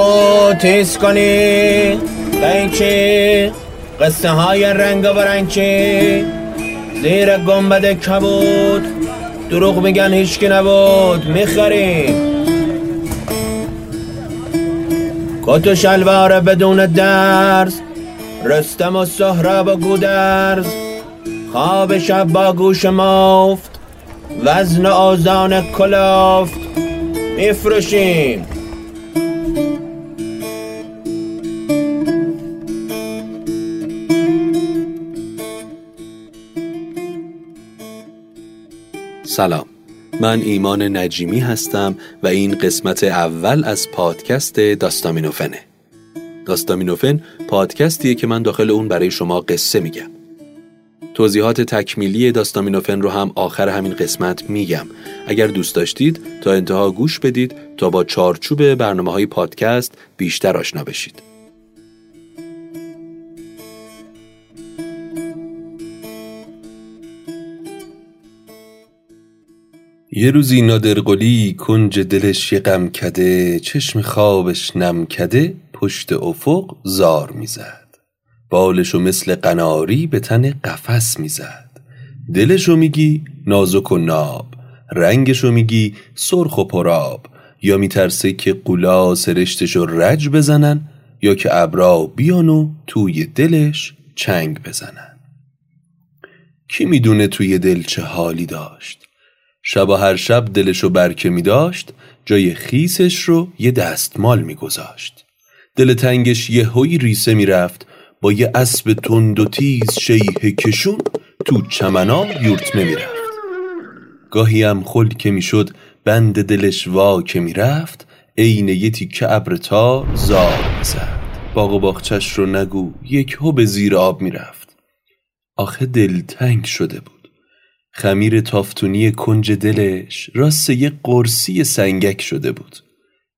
شاقو تیز کنی قیچی قصه های رنگ و رنگچی زیر گنبد کبود. دروغ میگن هیچکی نبود. می‌خریم. کت و شلوار بدون درس رستم و سهراب و گودرز. خواب شب با گوش مفت وزن آزان کلافت. میفروشیم. سلام. من ایمان نجیمی هستم و این قسمت اول از پادکست داستامینوفنه. داستامینوفن پادکستیه که من داخل اون برای شما قصه میگم. توضیحات تکمیلی داستامینوفن رو هم آخر همین قسمت میگم. اگر دوست داشتید تا انتها گوش بدید تا با چارچوب برنامه های پادکست بیشتر آشنا بشید. یه روزی نادرقلی کنج دلش یه غم کده چشم خوابش نم کده پشت افق زار می‌زد. بالشو مثل قناری به تن قفس می‌زد. دلشو میگی نازک و ناب رنگشو میگی سرخ و پراب. یا میترسه که قولا سرشتشو رج بزنن یا که ابرا بیان و توی دلش چنگ بزنن. کی می‌دونه توی دل چه حالی داشت؟ شب و هر شب دلشو برکه می داشت جای خیسش رو یه دستمال می گذاشت. دل تنگش یه هوی ریسه می رفت با یه اسب تند و تیز شیه کشون تو چمنا یورتمه می رفت. گاهی هم خل که می شد بند دلش وا که می رفت عین یه تیکه ابر تا زار زد. باغ و باغچش رو نگو یک هو به زیر آب می رفت. آخه دل تنگ شده بود. خمیر تافتونی کنج دلش راست یه قرصی سنگک شده بود.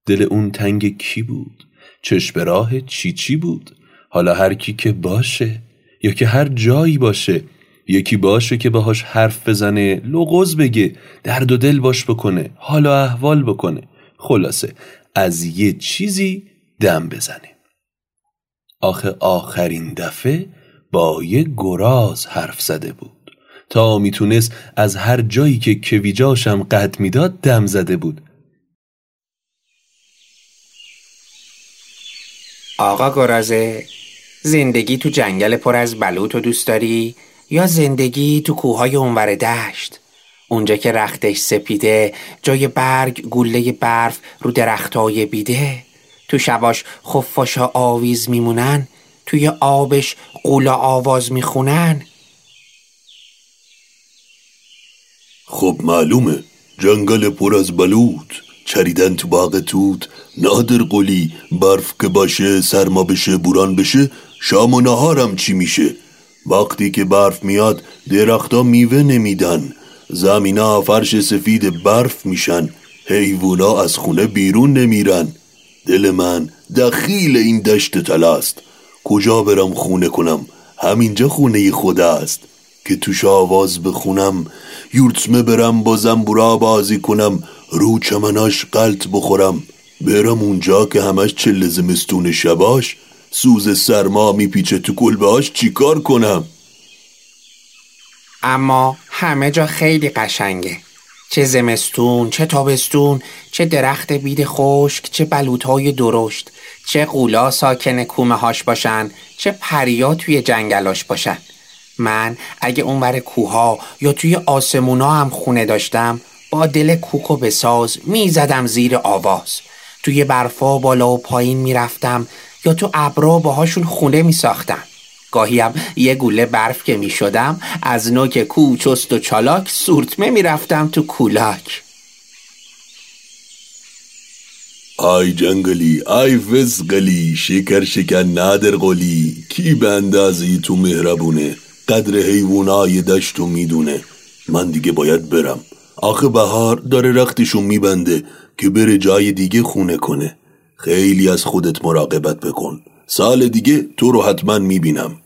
دل اون تنگ کی بود؟ چشم راه چی چی بود؟ حالا هر کی که باشه یا که هر جایی باشه یکی باشه که باهاش حرف بزنه لغز بگه درد و دل باش بکنه حالا احوال بکنه. خلاصه از یه چیزی دم بزنه. آخه آخرین دفعه با یه گراز حرف زده بود. تا می‌تونست از هر جایی که کویجاشم قد می‌داد دم زده بود. آقا گرازه زندگی تو جنگل پر از بلوط و دوست داری؟ یا زندگی تو کوههای اونور دشت؟ اونجا که رختش سپیده جای برگ گله برف رو درختای بیده؟ تو شباش خفاشا آویز میمونن توی آبش قولا آواز می‌خونن؟ خب معلومه. جنگل پر از بلوط. چریدن تو باغ توت. نادر قلی برف که باشه سرما بشه بوران بشه شام و نهارم چی میشه؟ وقتی که برف میاد درختا میوه نمیدن. زمینا فرش سفید برف میشن. حیوونا از خونه بیرون نمیرن. دل من دخیل این دشت تلاست کجا برم خونه کنم؟ همینجا خونه خدا است که توش آواز بخونم یورتمه برم با زنبورا بازی کنم. رو چمناش قلط بخورم. برم اونجا که همش چل زمستون شباش. سوز سرما میپیچه تو کلبهاش چیکار کنم؟ اما همه جا خیلی قشنگه. چه زمستون چه تابستون چه درخت بید خشک چه بلوطهای درشت چه قولا ساکن کومه هاش باشن چه پریا توی جنگلاش باشن. من اگه اونور کوها یا توی آسمونا هم خونه داشتم با دل کوک و بساز می‌زدم زیر آواز. توی برفا بالا و پایین می‌رفتم یا تو ابرا باهاشون خونه میساختم. گاهیم یه گوله برف که می‌شدم از نوک کو چست و چالاک سورتمه می‌رفتم تو کولاک. آی جنگلی آی فزقلی شکر شکر نادر قلی کی به اندازی تو مهربونه؟ قدر حیوانای دشتو می‌دونه. من دیگه باید برم. آخه بهار داره رختشو میبنده که بره جای دیگه خونه کنه. خیلی از خودت مراقبت بکن. سال دیگه تو رو حتما می‌بینم.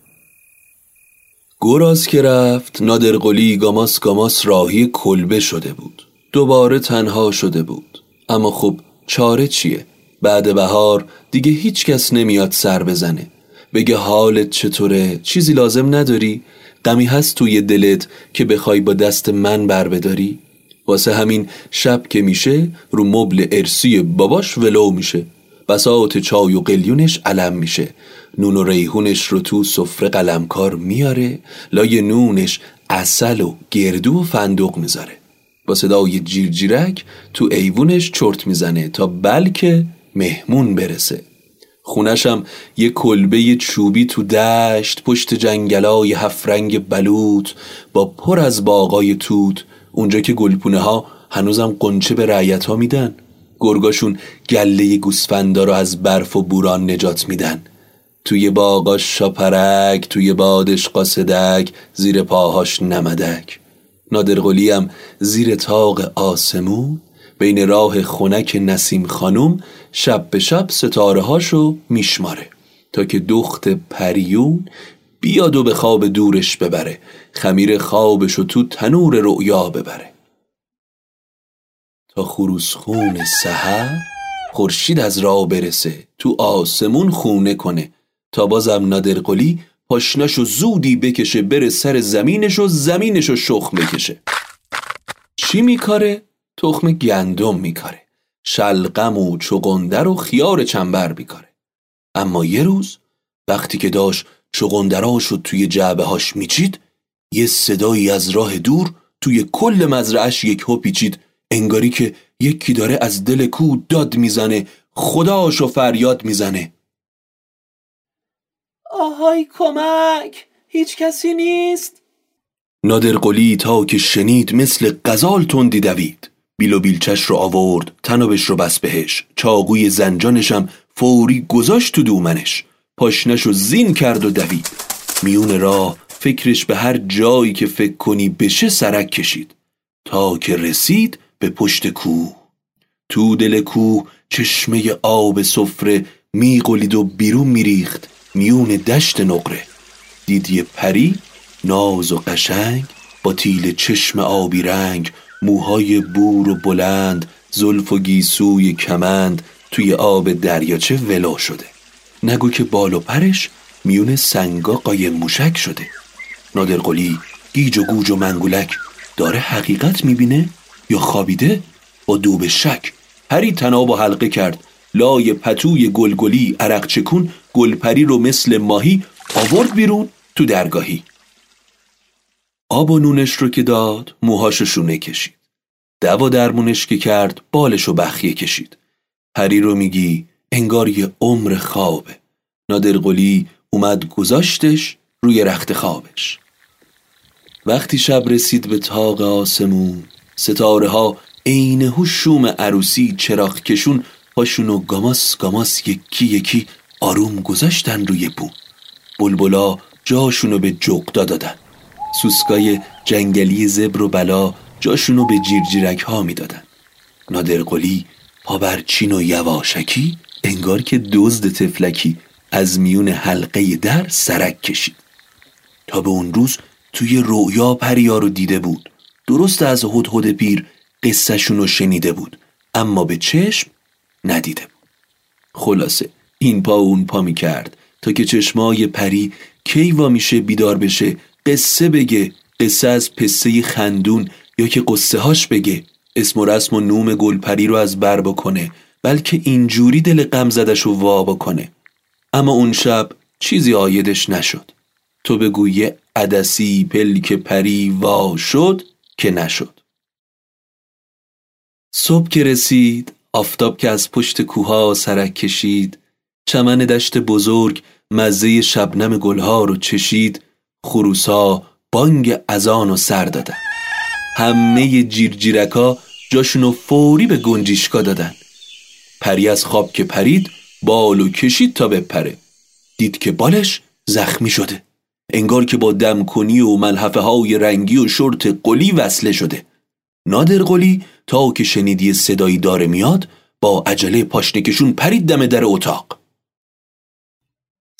گراز که رفت نادرقلی گاماس گاماس راهی کلبه شده بود. دوباره تنها شده بود. اما خب چاره چیه؟ بعد بهار دیگه هیچ کس نمیاد سر بزنه. بگه حالت چطوره؟ چیزی لازم نداری؟ غمی هست توی دلت که بخوای با دست من بر بداری؟ واسه همین شب که میشه رو مبل ارسی باباش ولو میشه بساط چای و قلیونش علم میشه نون و ریحونش رو تو سفره قلمکار میاره لای نونش اصل و گردو و فندق می‌ذاره با صدای جیرجیرک تو ایوونش چرت می‌زنه تا بلکه مهمون برسه خونشم یه کلبه چوبی تو دشت پشت جنگلای هفرنگ بلوط با پر از باغای توت. اونجا که گلپونه ها هنوزم قنچه به رعیت ها میدن. گرگاشون گله گوسفندا رو از برف و بوران نجات میدن. توی باغاش شاپرک توی بادش قاصدک زیر پاهاش نمدک. نادرقلی هم زیر تاق آسمون بین راه خونک نسیم خانوم شب به شب ستاره هاشو میشماره تا که دخت پریون بیاد و به خواب دورش ببره خمیر خوابشو تو تنور رؤیا ببره تا خروسخون سحر خورشید از راه برسه تو آسمون خونه کنه تا بازم نادرقلی پاشنشو زودی بکشه بره سر زمینشو زمینشو شخم بکشه چی میکاره؟ تخم گندم میکاره. شلقم و چغندر و خیار چنبر میکاره. اما یه روز وقتی که داشت چغندراشو توی جعبه هاش میچید یه صدایی از راه دور توی کل مزرعش یک هو پیچید. انگاری که یکی داره از دل کو داد می‌زنه. خداشو فریاد می‌زنه. آهای کمک! هیچ کسی نیست! نادرقلی تا که شنید مثل قزال تندی دوید. بیل و بیلچش رو آورد تنابش رو بس بهش. چاقوی زنجانشم فوری گذاشت تو دومنش. پاشنش رو زین کرد و دوید. میون راه فکرش به هر جایی که فکر کنی بشه سرک کشید. تا که رسید به پشت کوه. تو دل کوه چشمه آب سفره میقلید و بیرون میریخت. میون دشت نقره. دیدی پری ناز و قشنگ با تیل چشم آبی رنگ موهای بور و بلند زلف و گیسوی کمند توی آب دریاچه ولو شده؟ نگو که بال و پرش میون سنگا قایم موشک شده. نادرقلی گیج و گوج و منگولک داره حقیقت می‌بینه یا خوابیده با دوب شک. پری تناب و حلقه کرد. لای پتوی گلگلی عرق چکون گلپری رو مثل ماهی آورد بیرون تو درگاهی. آب و نونش رو که داد موهاشو شونه کشید. دوا درمونش که کرد بالشو بخیه کشید. پری رو میگی انگار یه عمر خوابه. نادرقلی اومد گذاشتش روی رخت خوابش. وقتی شب رسید به تاق آسمون ستاره ها عین هوشوم عروسی چراغ کشون پاشونو گاماس گاماس یکی یکی آروم گذاشتن روی بوم بلبلا جاشونو به جغدا دادن سوسکای جنگلی زبر و بلا جاشونو به جیرجیرک ها می‌دادن نادرقلی پابرچین و یواشکی انگار که دزد تفلکی از میون حلقه در سرک کشید. تا به اون روز توی رویا پریا رو دیده بود. درست از هدهد پیر قصهشون رو شنیده بود. اما به چشم ندیده بود. خلاصه این پا اون پا می کرد تا که چشمای پری کی وا میشه بیدار بشه قصه بگه. قصه از پسه خندون یا که قصه هاش بگه اسم و رسم و نوم گلپری رو از بر بکنه بلکه اینجوری دل غم زدش رو وا بکنه. اما اون شب چیزی آیدش نشد. تو بگو یه عدسی پلک پری وا شد که نشد. صبح که رسید آفتاب که از پشت کوها سرک کشید چمن دشت بزرگ مزه شبنم گلها رو چشید خروسا بانگ ازان و سر دادن. همه جیرجیرکا جاشونو فوری به گنجیشکا دادن. پری از خواب که پرید بالو کشید تا بپره. دید که بالش زخمی شده. انگار که با دمکنی و ملحفه های رنگی و شرط قلی وصله شده. نادر قلی تا که شنیدی صدایی داره میاد با عجله پاشنکشون پرید دم در اتاق.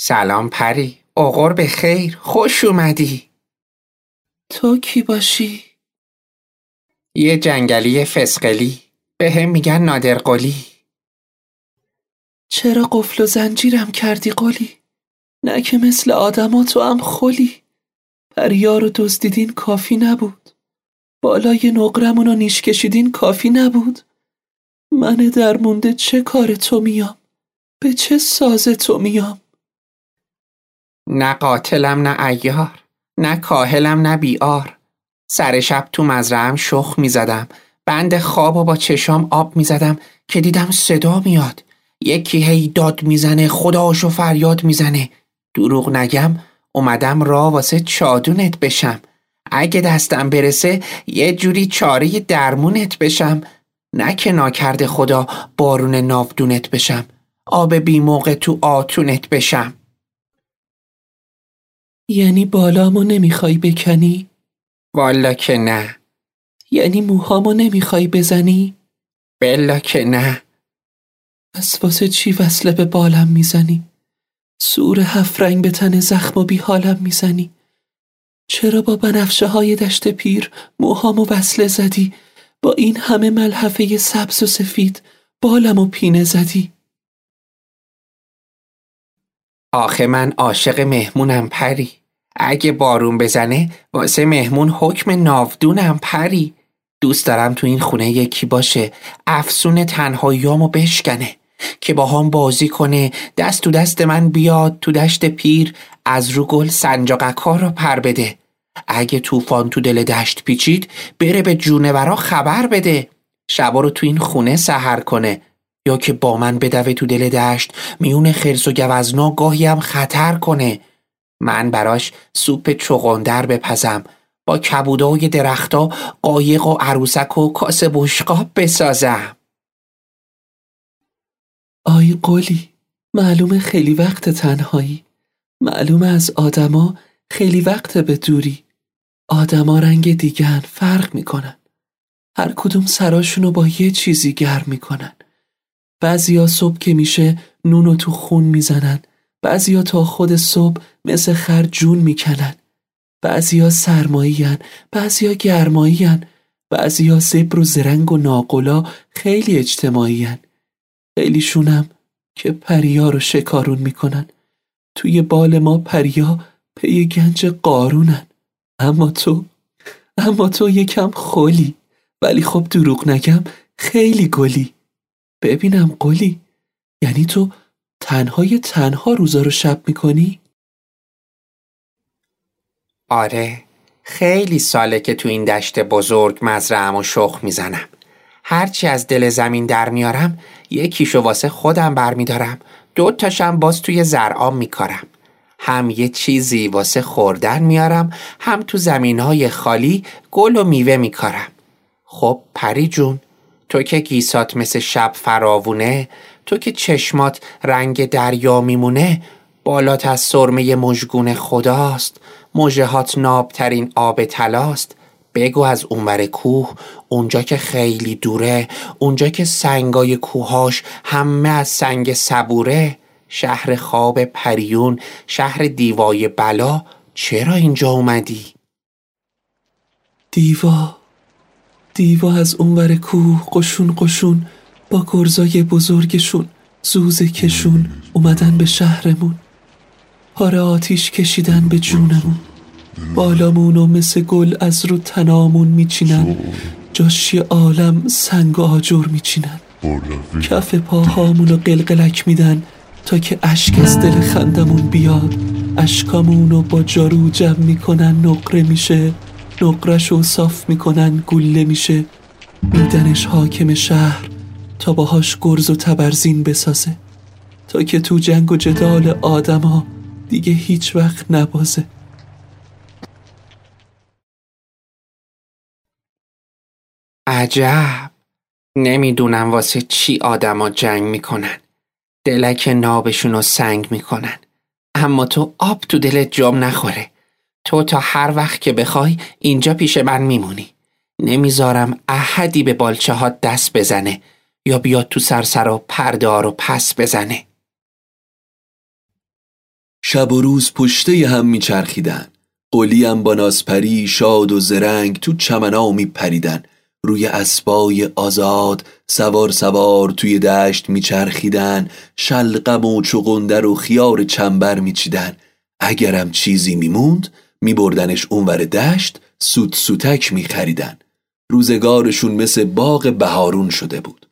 سلام پری. اغور به خیر. خوش اومدی. تو کی باشی؟ یه جنگلی فسقلی. به هم میگن نادرقلی چرا قفل و زنجیرم کردی قلی؟ نه که مثل آدما تو هم خلی پریا رو دزدیدین کافی نبود. بالای نقرمون رو نیش کشیدین کافی نبود. من درمونده چه کار تو میام؟ به چه ساز تو میام؟ نه قاتلم نه ایار نه کاهلم نه بیار سر شب تو مزرعم شخ می‌زدم. بند خواب و با چشام آب می‌زدم که دیدم صدا میاد. یکی هی داد می‌زنه خداشو فریاد می‌زنه. دروغ نگم اومدم را واسه چادونت بشم. اگه دستم برسه یه جوری چاره درمونت بشم. نه که ناکرده خدا بارون نافدونت بشم. آب بی موقع تو آتونت بشم. یعنی بالامو نمی‌خوای بکنی؟ والا که نه یعنی موهامو نمی‌خوای بزنی؟ بلا که نه پس واسه چی وصله به بالم می‌زنی؟ سور هفت رنگ به تن زخم و بی حالم می‌زنی؟ چرا با بنفشه های دشت پیر موهامو وصله زدی؟ با این همه ملحفه سبز و سفید بالم و پینه زدی؟ آخه من عاشق مهمونم پری اگه بارون بزنه واسه مهمون حکم ناودونم پری. دوست دارم تو این خونه یکی باشه. افسون تنهاییامو بشکنه که با هم بازی کنه. دست تو دست من بیاد تو دشت پیر. از رو گل سنجاقکار رو پر بده. اگه طوفان تو دل دشت پیچید بره به جونورا خبر بده. شبا رو تو این خونه سهر کنه. یا که با من بدوه تو دل دشت میون خرس و گوزنا گاهی هم خطر کنه. من براش سوپ چغندر بپزم با کبودای درختا قایق و عروسک و کاس بشقاب بسازم. آی قلی معلومه خیلی وقت تنهایی. معلومه از آدما خیلی وقت به دوری. آدما رنگ دیگن فرق می‌کنن. هر کدوم سراشونو با یه چیزی گرم می‌کنن. بعضیا صبح که میشه نونو تو خون می‌زنن. بعضیا تا خود صبح مثل خر جون می‌کنن. بعضیا سرماییان بعضیا گرماییان بعضیا زبر و زرنگ و ناقلا خیلی اجتماعیان خیلیشونم که پریا رو شکارون می‌کنن. توی بال ما پریا پی گنج قارونن. اما تو اما تو یکم خولی. ولی خب دروغ نگم خیلی گلی. ببینم قلی یعنی تو تنهای تنها روزا رو شب می‌کنی؟ آره خیلی ساله که تو این دشت بزرگ مزرعم و شخ می‌زنم. هرچی از دل زمین در میارم یکیشو واسه خودم برمیدارم. دو تاشم باز توی زرعام میکارم. هم یه چیزی واسه خوردن میارم هم تو زمین های خالی گل و میوه میکارم. خب پری جون تو که گیسات مثل شب فراوونه تو که چشمات رنگ دریا میمونه بالات از سرمه مژگون خداست. مژهات نابترین آب تلاست بگو از اونور کوه اونجا که خیلی دوره اونجا که سنگای کوهاش همه از سنگ صبوره. شهر خواب پریون شهر دیوای بلا چرا اینجا اومدی؟ دیوا دیوا از اونور کوه قشون قشون. با گرزای بزرگشون زوزه کشون اومدن به شهرمون. پاره آتیش کشیدن به جونمون. بالامون و مثل گل از رو تنامون میچینن. جاشی عالم سنگ و آجر میچینن. کف پاهامون رو قلقلک میدن تا که اشک از دل خندمون بیاد. اشکامونو با جارو جمع می‌کنن نقره میشه. نقرش و صاف می‌کنن گله میشه. میدنش حاکم شهر. تا باهاش گرز و تبرزین بسازه. تا که تو جنگ و جدال آدما دیگه هیچ وقت نبازه. عجب. نمی‌دونم واسه چی آدما جنگ می‌کنن. دلک نابشون رو سنگ می‌کنن. اما تو آب تو دلت جام نخوره. تو تا هر وقت که بخوای اینجا پیش من میمونی. نمی‌ذارم احدی به بالچه ها دست بزنه. یا بیاد تو سرسر و پردار و پس بزنه. شب و روز پشته هم میچرخیدن. قلیم با نازپری شاد و زرنگ تو چمنا میپریدن. روی اسبای آزاد سوار سوار توی دشت میچرخیدن. شلقم و چغندر و خیار چنبر میچیدن. اگرم چیزی میموند میبردنش اونور دشت سوت سوتک میخریدن. روزگارشون مثل باغ بهارون شده بود.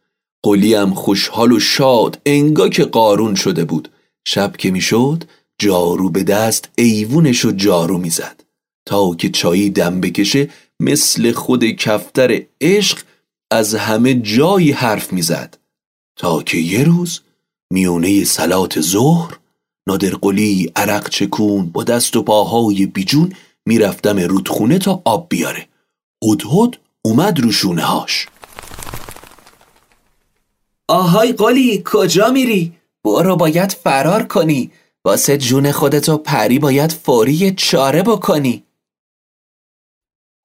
قلیم خوشحال و شاد انگا که قارون شده بود. شب که می‌شد جارو به دست ایوونش و جارو می‌زد. تا که چایی دم بکشه مثل خود کفتر عشق از همه جایی حرف می‌زد. تا که یه روز میونه سلات ظهر نادرقلی عرق چکون با دست و پاهای بیجون می‌رفتم رودخونه تا آب بیاره. هدهد اومد رو هاش آهای قلی کجا میری؟ برو باید فرار کنی واسه جون خودتو پری باید فوری چاره بکنی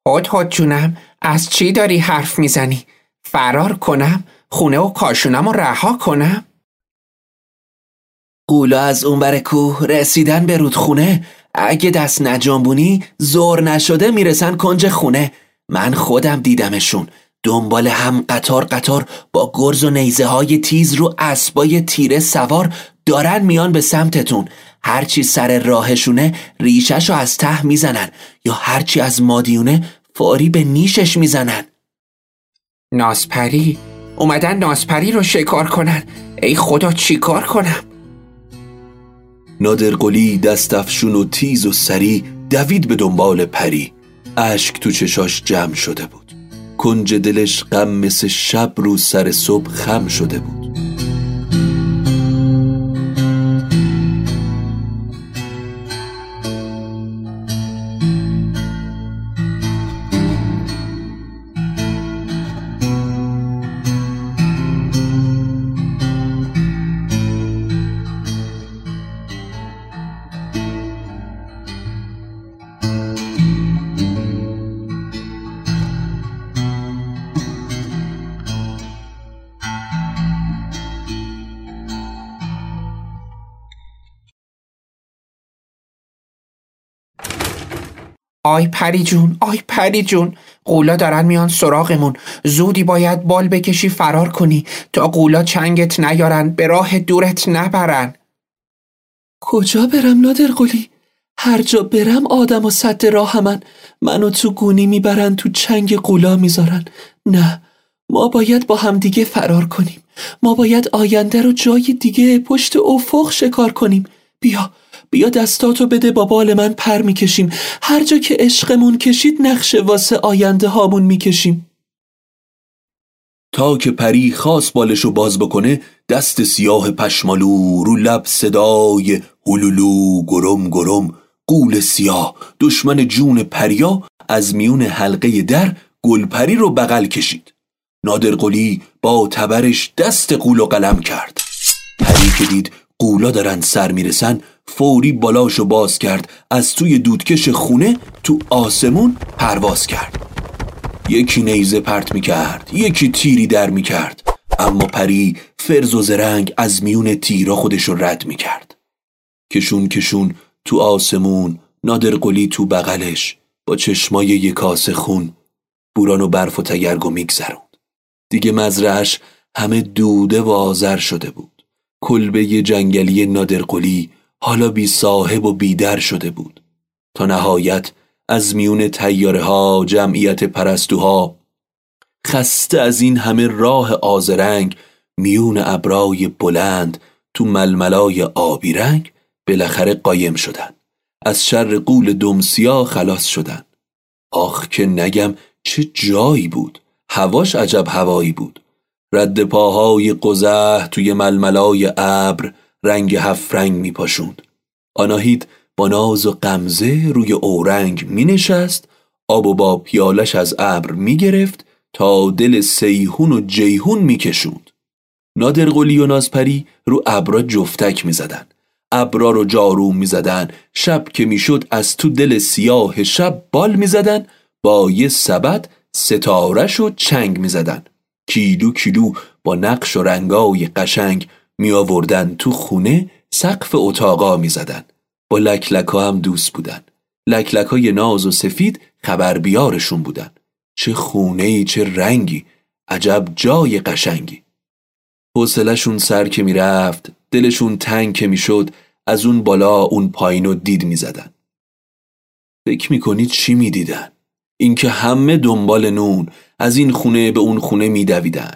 هد هد جونم از چی داری حرف می‌زنی؟ فرار کنم؟ خونه و کاشونم و رها کنم؟ قولا از اونور کوه رسیدن به رودخونه اگه دست نجنبونی زور نشده می‌رسن کنج خونه من خودم دیدمشون دنبال هم قطار قطار با گرز و نیزه های تیز رو اسبای تیره سوار دارن میان به سمتتون. هرچی سر راهشونه ریشش رو از ته می‌زنن یا هرچی از مادیونه فاری به نیشش می‌زنن. ناسپری اومدن ناسپری رو شکار کنن. ای خدا چیکار کنم؟ نادرقلی دستفشون و تیز و سری دوید به دنبال پری. اشک تو چشاش جمع شده بود. کنج دلش غم مثل شب رو سر صبح خم شده بود. آی پری جون آی پری جون. قولا دارن میان سراغمون. زودی باید بال بکشی فرار کنی. تا قولا چنگت نیارن به راه دورت نبرن. کجا برم نادر قلی؟ هر جا برم آدم و صد راه من. منو تو گونی می‌برن تو چنگ قولا می‌ذارن. نه ما باید با همدیگه فرار کنیم. ما باید آینده رو جای دیگه پشت افق شکار کنیم. بیا. بیا دستاتو بده با بال من پر می‌کشیم. هر جا که عشقمون کشید نقشه واسه آینده هامون می‌کشیم. تا که پری خاص بالشو باز بکنه دست سیاه پشمالو رو لب صدای هلولو گرم گرم. قول سیاه دشمن جون پریا از میون حلقه در گلپری رو بغل کشید. نادر قلی با تبرش دست قول و قلم کرد. پری که دید قولا دارن سر می‌رسن فوری بالاشو باز کرد. از توی دودکش خونه تو آسمون پرواز کرد. یکی نیزه پرت می‌کرد یکی تیری در می‌کرد. اما پری فرز و زرنگ از میون تیرا خودشو رد می‌کرد. کشون کشون تو آسمون نادر قلی تو بغلش با چشمای یک کاسه خون بوران و برف و تگرگو میگذروند. دیگه مزرعش همه دوده و آذر شده بود. کلبه جنگلی نادرقلی حالا بی صاحب و بیدر شده بود. تا نهایت از میون تیاره ها جمعیت پرستوها خسته از این همه راه آزرنگ میون ابرای بلند تو ململای آبی رنگ بالاخره قایم شدن. از شر قول دمسیا خلاص شدن. آخ که نگم چه جایی بود. هواش عجب هوایی بود. رد پاهای قزه توی ململای ابر رنگ هفت رنگ می پاشوند آناهید با ناز و قمزه روی اورنگ می نشست آب و با پیالش از ابر می گرفت تا دل سیهون و جیهون می کشوند نادرقلی و نازپری رو ابرا جفتک می زدن ابرا رو جارو می زدن شب که می‌شد از تو دل سیاه شب بال می زدن با یه سبد ستارش و چنگ می زدن کیلو کیلو با نقش و رنگای قشنگ می آوردن تو خونه سقف اتاقا می زدن با لکلکا هم دوست بودن. لکلکای ناز و سفید خبر بیارشون بودن. چه خونه ای چه رنگی. عجب جای قشنگی. حوصلشون سر که می‌رفت دلشون تنگ که می‌شد از اون بالا اون پایین و دید می‌زدن. فکر می‌کنید چی می‌دیدن؟ اینکه همه دنبال نون از این خونه به اون خونه میدویدن.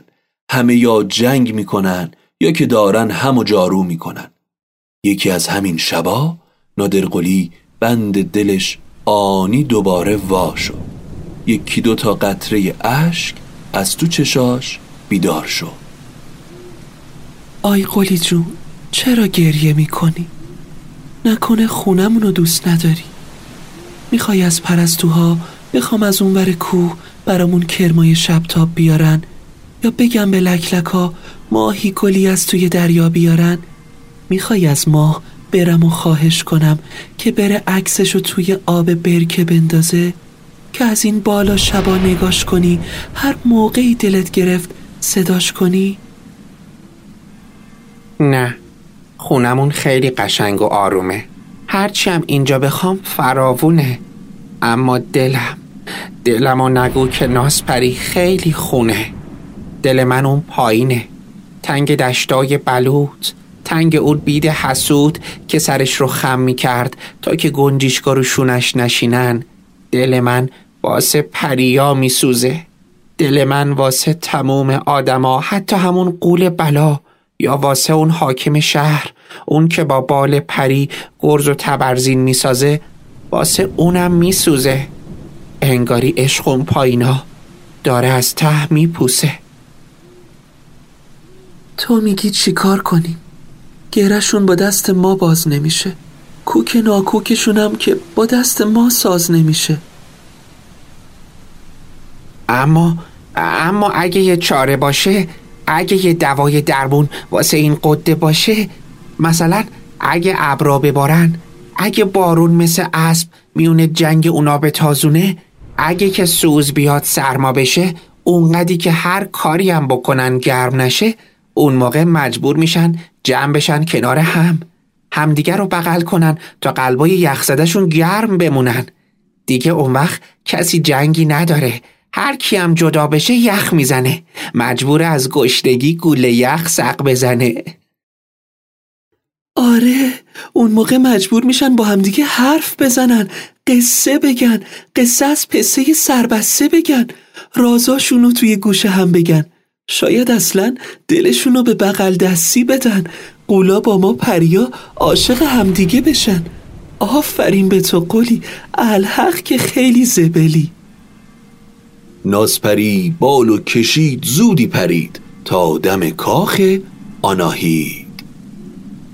همه یا جنگ می‌کنن یا که دارن هم و جارو می‌کنن. یکی از همین شبا نادرقلی بند دلش آنی دوباره وا شد. یکی دو تا قطره اشک از تو چشاش بیدار شد. آی قلی جون چرا گریه می‌کنی؟ نکنه خونمونو دوست نداری. می‌خوای از پرستوها بخوام از اونور کوه برامون کرمای شبتاب بیارن؟ یا بگم به لکلکا ماهی گلی از توی دریا بیارن؟ می‌خوای از ماه برم و خواهش کنم که بره عکسشو توی آب برکه بندازه؟ که از این بالا شبا نگاش کنی هر موقعی دلت گرفت صداش کنی؟ نه خونمون خیلی قشنگ و آرومه. هرچی هم اینجا بخوام فراوونه اما دلم دلم و نگو که ناسپری خیلی خونه. دل من اون پایینه. تنگ دشتای بلوط. تنگ اون بید حسود که سرش رو خم می کرد تا که گنجیشگاه رو شونش نشینن. دل من واسه پریا می سوزه دل من واسه تموم آدما حتی همون قول بلا یا واسه اون حاکم شهر. اون که با بال پری گرز و تبرزین می‌سازه واسه اونم میسوزه. انگاری عشق اون پایینا داره از ته میپوسه. تو میگی چیکار کنیم؟ گرشون با دست ما باز نمیشه. کوک ناکوکشونم که با دست ما ساز نمیشه. اما اما اگه یه چاره باشه اگه یه دوای درمون واسه این قده باشه مثلا اگه ابرا ببارن اگه بارون مثل اسب میونه جنگ اونا به تازونه اگه که سوز بیاد سرما بشه اونقدی که هر کاری هم بکنن گرم نشه اون موقع مجبور میشن جمع بشن کنار هم. همدیگر رو بغل کنن تا قلبای یخزدهشون گرم بمونن. دیگه اون وقت کسی جنگی نداره. هر کی هم جدا بشه یخ می‌زنه. مجبور از گشتگی گوله یخ سق بزنه. آره اون موقع مجبور میشن با همدیگه حرف بزنن قصه بگن قصه از پسه سربسته بگن رازاشونو توی گوشه هم بگن. شاید اصلا دلشونو به بغل دستی بدن قولا با ما پریا عاشق همدیگه بشن. آفرین به تو قولی الحق که خیلی زبلی. نازپری بال و کشید زودی پرید. تا دم کاخ آناهید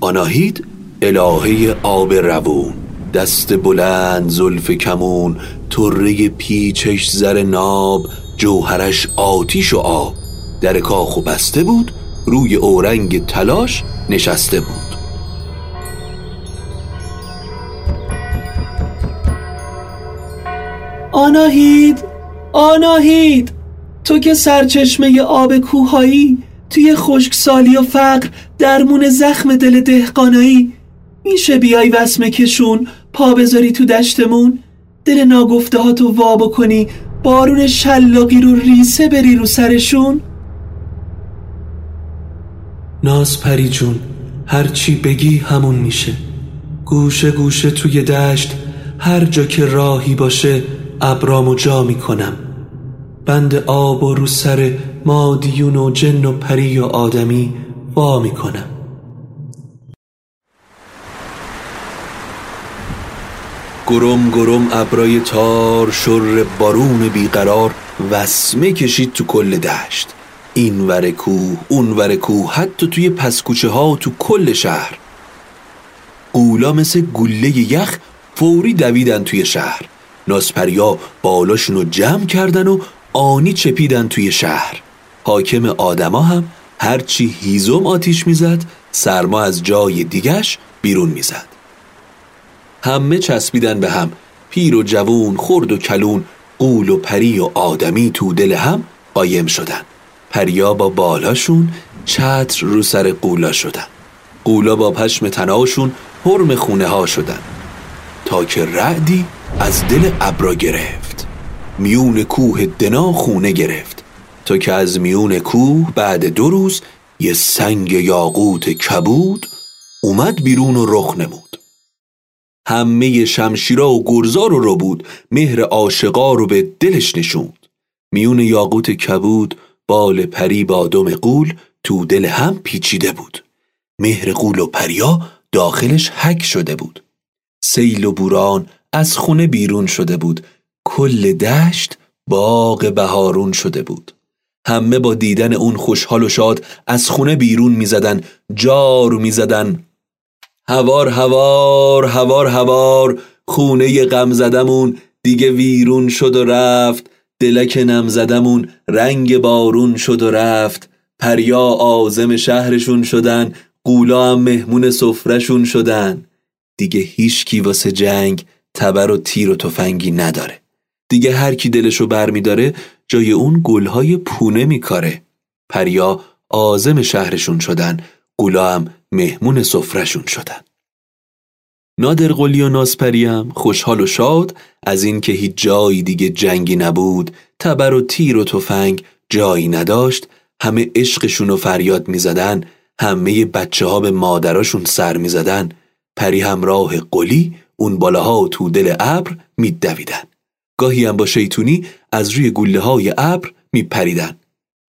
آناهید الهه آب روون دست بلند زلف کمون طره پیچش زر ناب جوهرش آتیش و آب. در کاخ و بسته بود روی اورنگ تلاش نشسته بود. آناهید آناهید تو که سرچشمه آب کوهایی توی خشکسالی و فقر درمون زخم دل دهقانایی. میشه بیای وسمه کشون پا بذاری تو دشتمون. دل ناگفته ها تو وا بکنی بارون شلاقی رو ریسه بری رو سرشون. ناز پری جون هرچی بگی همون میشه. گوشه گوشه توی دشت هر جا که راهی باشه ابرامو جا می‌کنم. بند آب و رو سر مادیون و جن و پری و آدمی وا می‌کنم گرم گرم ابرای تار شر بارون بیقرار وسمه کشید تو کل دشت. این ور کوه اون ور کوه حتی توی پسکوچه ها و تو کل شهر. قولا مثل گله یخ فوری دویدن توی شهر. ناسپریا بالاشون رو جمع کردن و آنی چپیدن توی شهر. حاکم آدما هم هرچی هیزم آتیش می‌زد سرما از جای دیگش بیرون می‌زد. همه چسبیدن به هم پیر و جوون خرد و کلون قول و پری و آدمی تو دل هم قایم شدن. پریا با بالاشون چتر رو سر قولا شدن. قولا با پشم تناشون حرم خونه ها شدن. تا که رعدی از دل ابرا گرفت. میون کوه دنا خونه گرفت. تا که از میون کوه بعد دو روز یه سنگ یاقوت کبود اومد بیرون و رخ نمود. همه شمشیرا و گرزار رو بود مهر عاشقا رو به دلش نشوند. میون یاقوت کبود بال پری با دم قول تو دل هم پیچیده بود. مهر قول و پریا داخلش حک شده بود. سیل و بوران از خونه بیرون شده بود. کل دشت باغ بهارون شده بود. همه با دیدن اون خوشحال و شاد از خونه بیرون می‌زدن جار می‌زدن. هوار هوار هوار هوار خونه غم زدمون دیگه ویرون شد و رفت. دلک نم زدمون رنگ بارون شد و رفت. پریا آزم شهرشون شدن قولا هم مهمون سفرشون شدن. دیگه هیچ واسه جنگ تبر و تیر و تفنگی نداره. دیگه هر کی دلشو برمیداره جای اون گلهای پونه میکاره. پریا آزم شهرشون شدن قولا هم مهمون سفرشون شدن. نادر قلی و ناسپریم خوشحال و شاد از اینکه هیچ جایی دیگه جنگی نبود تبر و تیر و تفنگ جایی نداشت همه عشقشون و فریاد می‌زدن همه بچه ها به مادراشون سر می‌زدن. پری همراه قلی اون بالاها و تو دل ابر میدویدن. گاهی هم با شیطونی از روی گله های ابر میپریدن.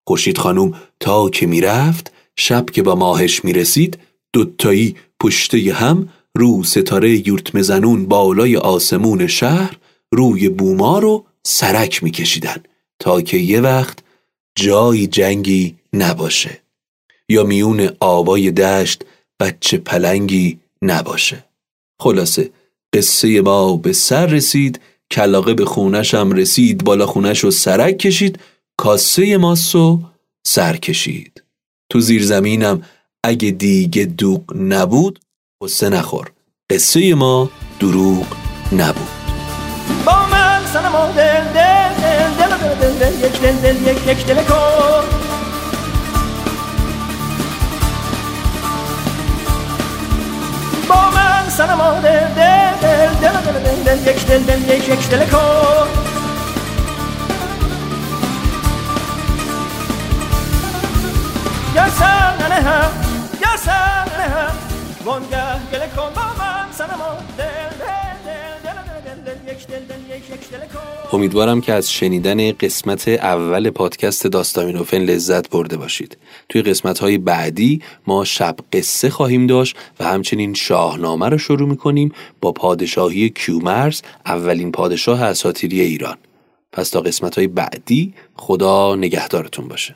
خورشید خانوم تا که می‌رفت شب که با ماهش می‌رسید دوتایی پشته هم رو ستاره یورت مزنون بالای آسمون شهر روی بوما رو سرک میکشیدن تا که یه وقت جایی جنگی نباشه یا میون آبای دشت بچه پلنگی نباشه. خلاصه قصه ما به سر رسید کلاقه به خونش هم رسید بالا خونش رو سرک کشید کاسه ماسو سر کشید تو زیر زمینم اگه دیگه دوغ نبود قصه نخور قصه ما دروغ نبود با من سنما دل دل دل دل دل دل دل دل یک یک دل کن دل دل یک یک دل کن یا سر نه هم یا سر نه هم وانگه گله کن با من سنما دل امیدوارم که از شنیدن قسمت اول پادکست داستامینوفن لذت برده باشید. توی قسمت های بعدی ما شب قصه خواهیم داشت و همچنین شاهنامه رو شروع می‌کنیم با پادشاهی کیومرز اولین پادشاه اساطیری ایران. پس تا قسمت های بعدی خدا نگهدارتون باشه.